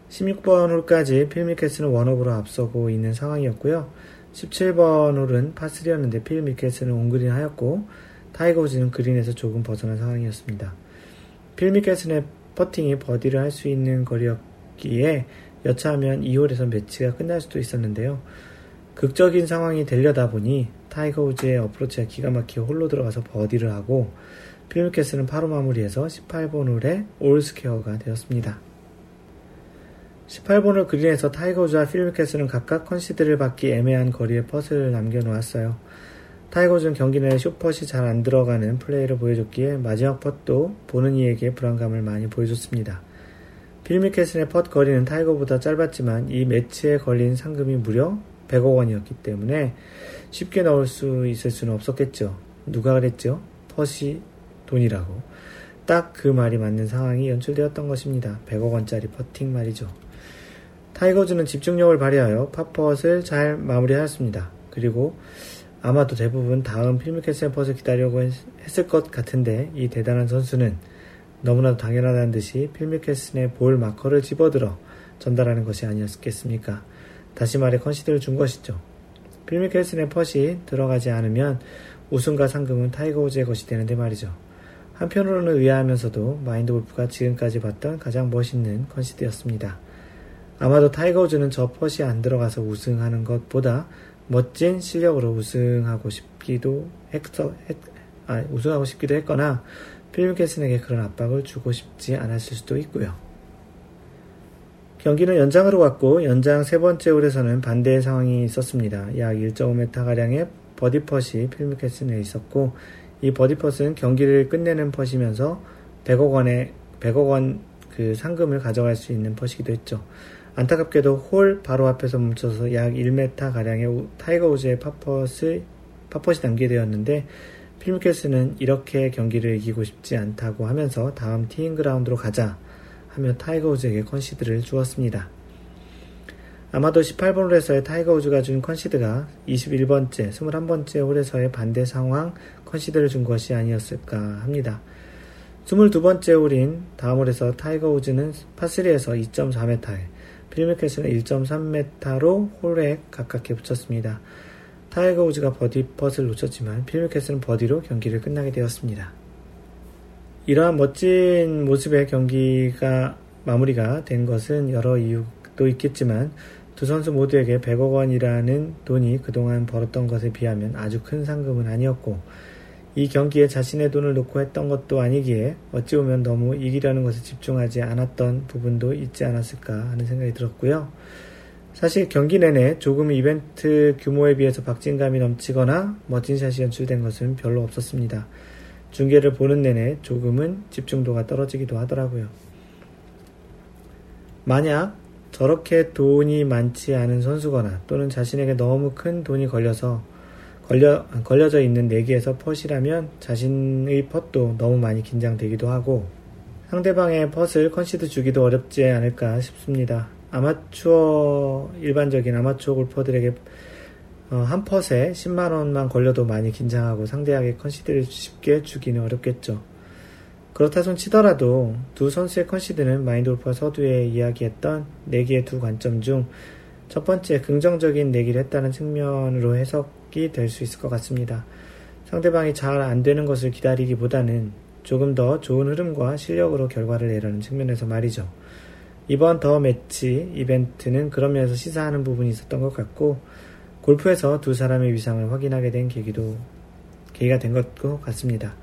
16번 홀까지 필 미켈슨은 one up으로 앞서고 있는 상황이었고요. 17번 홀은 파3였는데 필 미켈슨은 온그린 하였고 타이거 우즈는 그린에서 조금 벗어난 상황이었습니다. 필 미켈슨의 퍼팅이 버디를 할 수 있는 거리였기에 여차하면 이 홀에서 매치가 끝날 수도 있었는데요. 극적인 상황이 되려다 보니 타이거 우즈의 어프로치가 기가 막히게 홀로 들어가서 버디를 하고 필 미켈슨은 파로 마무리해서 18번 홀에 all square가 되었습니다. 18번 홀 그린에서 타이거 우즈와 필 미켈슨은 각각 컨시드를 받기 애매한 거리에 putt을 남겨놓았어요. 타이거 우즈는 경기 내에 쇼퍼시 잘 안 들어가는 플레이를 보여줬기에 마지막 putt도 보는 이에게 불안감을 많이 보여줬습니다. 필미캐슨의 펫 거리는 타이거보다 짧았지만 이 매치에 걸린 상금이 무려 100억 원이었기 때문에 쉽게 넣을 수 있을 수는 없었겠죠. 누가 그랬죠? 펫이 돈이라고. 딱 그 말이 맞는 상황이 연출되었던 것입니다. 100억 원짜리 퍼팅 말이죠. 타이거 우즈는 집중력을 발휘하여 파 putt을 잘 마무리하였습니다. 그리고 아마도 대부분 다음 필 미켈슨의 putt을 기다려고 했, 을 것 같은데 이 대단한 선수는 너무나도 당연하다는 듯이 필 미켈슨의 볼 마커를 집어들어 전달하는 것이 아니었겠습니까? 다시 말해 컨시드를 준 것이죠. 필 미켈슨의 putt이 들어가지 않으면 우승과 상금은 타이거 우즈의 것이 되는데 말이죠. 한편으로는 의아하면서도 마인드 골프가 지금까지 봤던 가장 멋있는 컨시드였습니다. 아마도 타이거 우즈는 저 putt이 안 들어가서 우승하는 것보다 멋진 실력으로 우승하고 싶기도 했어, 했, 아, 우승하고 싶기도 했거나 필 미켈슨에게 그런 압박을 주고 싶지 않았을 수도 있고요. 경기는 연장으로 갔고 연장 세 번째 홀에서는 반대의 상황이 있었습니다. 약 1.5m가량의 버디 putt이 필 미켈슨에 있었고 이 버디 putt은 경기를 끝내는 putt이면서 100억 원의 100억 원 그 상금을 가져갈 수 있는 putt이기도 했죠. 안타깝게도 홀 바로 앞에서 멈춰서 약 1m가량의 타이거 우즈의 파 putt을 파 putt이 남게 되었는데 필 미켈슨은 이렇게 경기를 이기고 싶지 않다고 하면서 다음 티잉 그라운드로 가자 하며 타이거 우즈에게 컨시드를 주었습니다. 아마도 18번 홀에서의 타이거 우즈가 준 컨시드가 21번째, 21번째 홀에서의 반대 상황 컨시드를 준 것이 아니었을까 합니다. 22번째 홀인 다음 홀에서 타이거 우즈는 파3에서 2.4m에 필 미켈슨은 1.3m로 홀에 가깝게 붙였습니다. 타이거 우즈가 버디 putt을 놓쳤지만 필 미켈슨은 버디로 경기를 끝나게 되었습니다. 이러한 멋진 모습의 경기가 마무리가 된 것은 여러 이유도 있겠지만 두 선수 모두에게 100억 원이라는 돈이 그동안 벌었던 것에 비하면 아주 큰 상금은 아니었고 이 경기에 자신의 돈을 놓고 했던 것도 아니기에 어찌 보면 너무 이기려는 것에 집중하지 않았던 부분도 있지 않았을까 하는 생각이 들었고요. 사실 경기 내내 조금 이벤트 규모에 비해서 박진감이 넘치거나 멋진 샷이 연출된 것은 별로 없었습니다. 중계를 보는 내내 조금은 집중도가 떨어지기도 하더라고요. 만약 저렇게 돈이 많지 않은 선수거나 또는 자신에게 너무 큰 돈이 걸려서 걸려, 걸려져 있는 내기에서 putt이라면 자신의 putt도 너무 많이 긴장되기도 하고 상대방의 putt을 컨시드 주기도 어렵지 않을까 싶습니다. 아마추어, 일반적인 아마추어 골퍼들에게 어, 한 펫에 10만 원만 걸려도 많이 긴장하고 상대에게 컨시드를 쉽게 주기는 어렵겠죠. 그렇다 손 치더라도 두 선수의 컨시드는 마인드 골퍼 서두에 이야기했던 내기의 두 관점 중 첫 번째 긍정적인 내기를 했다는 측면으로 해석 해석이 될 수 있을 것 같습니다. 상대방이 잘 안 되는 것을 기다리기보다는 조금 더 좋은 흐름과 실력으로 결과를 내라는 측면에서 말이죠. 이번 더 매치 이벤트는 그런 면에서 시사하는 부분이 있었던 것 같고 골프에서 두 사람의 위상을 확인하게 된 계기도 계기가 된 것 같습니다.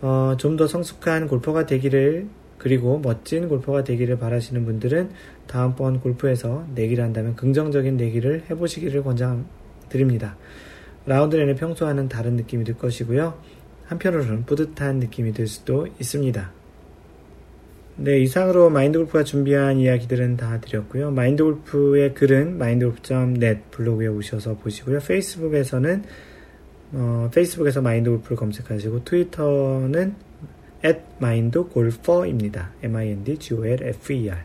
어, 좀 더 성숙한 골퍼가 되기를 그리고 멋진 골퍼가 되기를 바라시는 분들은 다음번 골프에서 내기를 한다면 긍정적인 내기를 해보시기를 권장드립니다. 라운드 내내 평소와는 다른 느낌이 들 것이고요. 한편으로는 뿌듯한 느낌이 들 수도 있습니다. 네, 이상으로 마인드골프가 준비한 이야기들은 다 드렸고요. 마인드골프의 글은 mindgolf.net 블로그에 오셔서 보시고요. 페이스북에서는 어, 페이스북에서 마인드골프를 검색하시고 트위터는 at mindgolfer입니다. m-i-n-d-g-o-l-f-e-r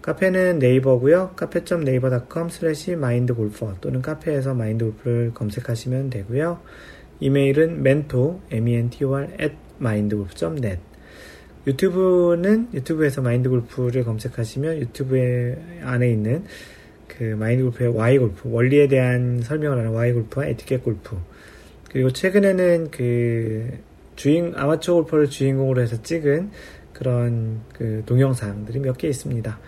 카페는 네이버고요. cafe.naver.com slash mindgolfer 또는 카페에서 마인드골프를 검색하시면 되고요. 이메일은 mentor, m-e-n-t-o-r, at mindgolf.net 유튜브는 유튜브에서 마인드 골프를 검색하시면 유튜브에 안에 있는 그 마인드 골프의 Why골프, 원리에 대한 설명을 하는 Why골프와 에티켓 골프 그리고 최근에는 그 주인, 아마추어 골퍼를 주인공으로 해서 찍은 그런 그 동영상들이 몇 개 있습니다.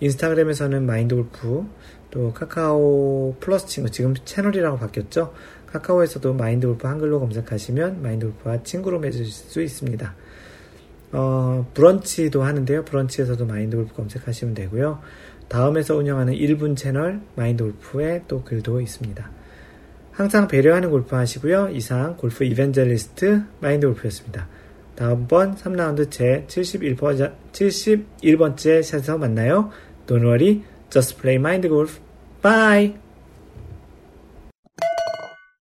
인스타그램에서는 마인드 골프, 또 카카오 플러스 친구, 지금 채널이라고 바뀌었죠? 카카오에서도 마인드 골프 한글로 검색하시면 마인드 골프와 친구로 맺으실 수 있습니다. 어, 브런치도 하는데요. 브런치에서도 마인드 골프 검색하시면 되고요. 다음에서 운영하는 1분 채널 마인드 골프에 또 글도 있습니다. 항상 배려하는 골프 하시고요. 이상 골프 이벤젤리스트 마인드 골프였습니다. 다음번 3라운드 제 71번, 71번째 샷에서 만나요. Don't worry, just play mind golf. Bye!